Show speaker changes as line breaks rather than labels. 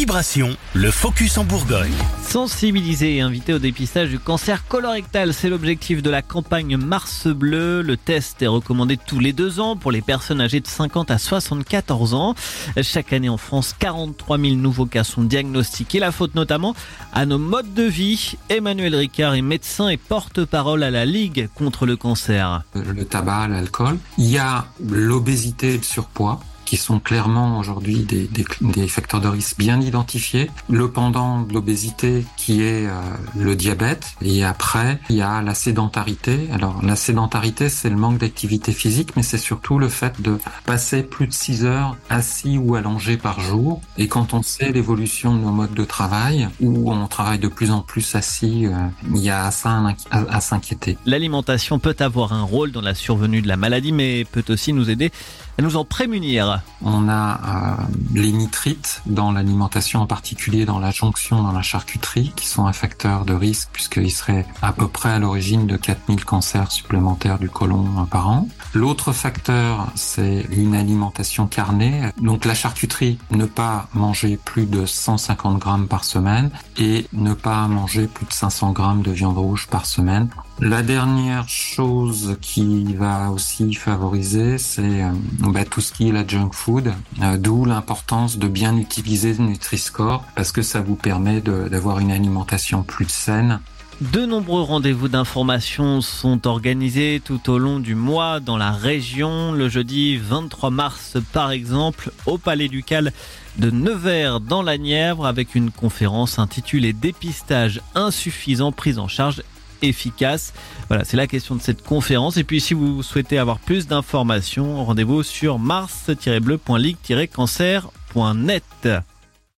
Vibration, le focus en Bourgogne.
Sensibiliser et inviter au dépistage du cancer colorectal, c'est l'objectif de la campagne Mars Bleu. Le test est recommandé tous les deux ans pour les personnes âgées de 50 à 74 ans. Chaque année en France, 43 000 nouveaux cas sont diagnostiqués. La faute notamment à nos modes de vie. Emmanuel Ricard est médecin et porte-parole à la Ligue contre le cancer.
Le tabac, l'alcool. Il y a l'obésité et le surpoids qui sont clairement aujourd'hui des, facteurs de risque bien identifiés. Le pendant de l'obésité qui est euh, le diabète. Et après, il y a la sédentarité. Alors la sédentarité, c'est le manque d'activité physique, mais c'est surtout le fait de passer plus de 6 heures assis ou allongé par jour. Et quand on sait l'évolution de nos modes de travail, où on travaille de plus en plus assis, euh, il y a à, à s'inquiéter.
L'alimentation peut avoir un rôle dans la survenue de la maladie, mais peut aussi nous aider nous en prémunir.
On a euh, les nitrites dans l'alimentation, en particulier dans la jonction, dans la charcuterie, qui sont un facteur de risque puisqu'ils seraient à peu près à l'origine de 4000 cancers supplémentaires du côlon par an. L'autre facteur, c'est une alimentation carnée. Donc la charcuterie, ne pas manger plus de 150 grammes par semaine et ne pas manger plus de 500 grammes de viande rouge par semaine. La dernière chose qui va aussi favoriser, c'est euh, bah, tout ce qui est la junk food, euh, d'où l'importance de bien utiliser le Nutri-Score parce que ça vous permet d'avoir une alimentation plus saine
de nombreux rendez-vous d'information sont organisés tout au long du mois dans la région. Le jeudi 23 mars, par exemple, au Palais Ducal de Nevers dans la Nièvre avec une conférence intitulée Dépistage insuffisant, prise en charge efficace. Voilà, c'est la question de cette conférence. Et puis si vous souhaitez avoir plus d'informations, rendez-vous sur mars-bleu.ligue-cancer.net.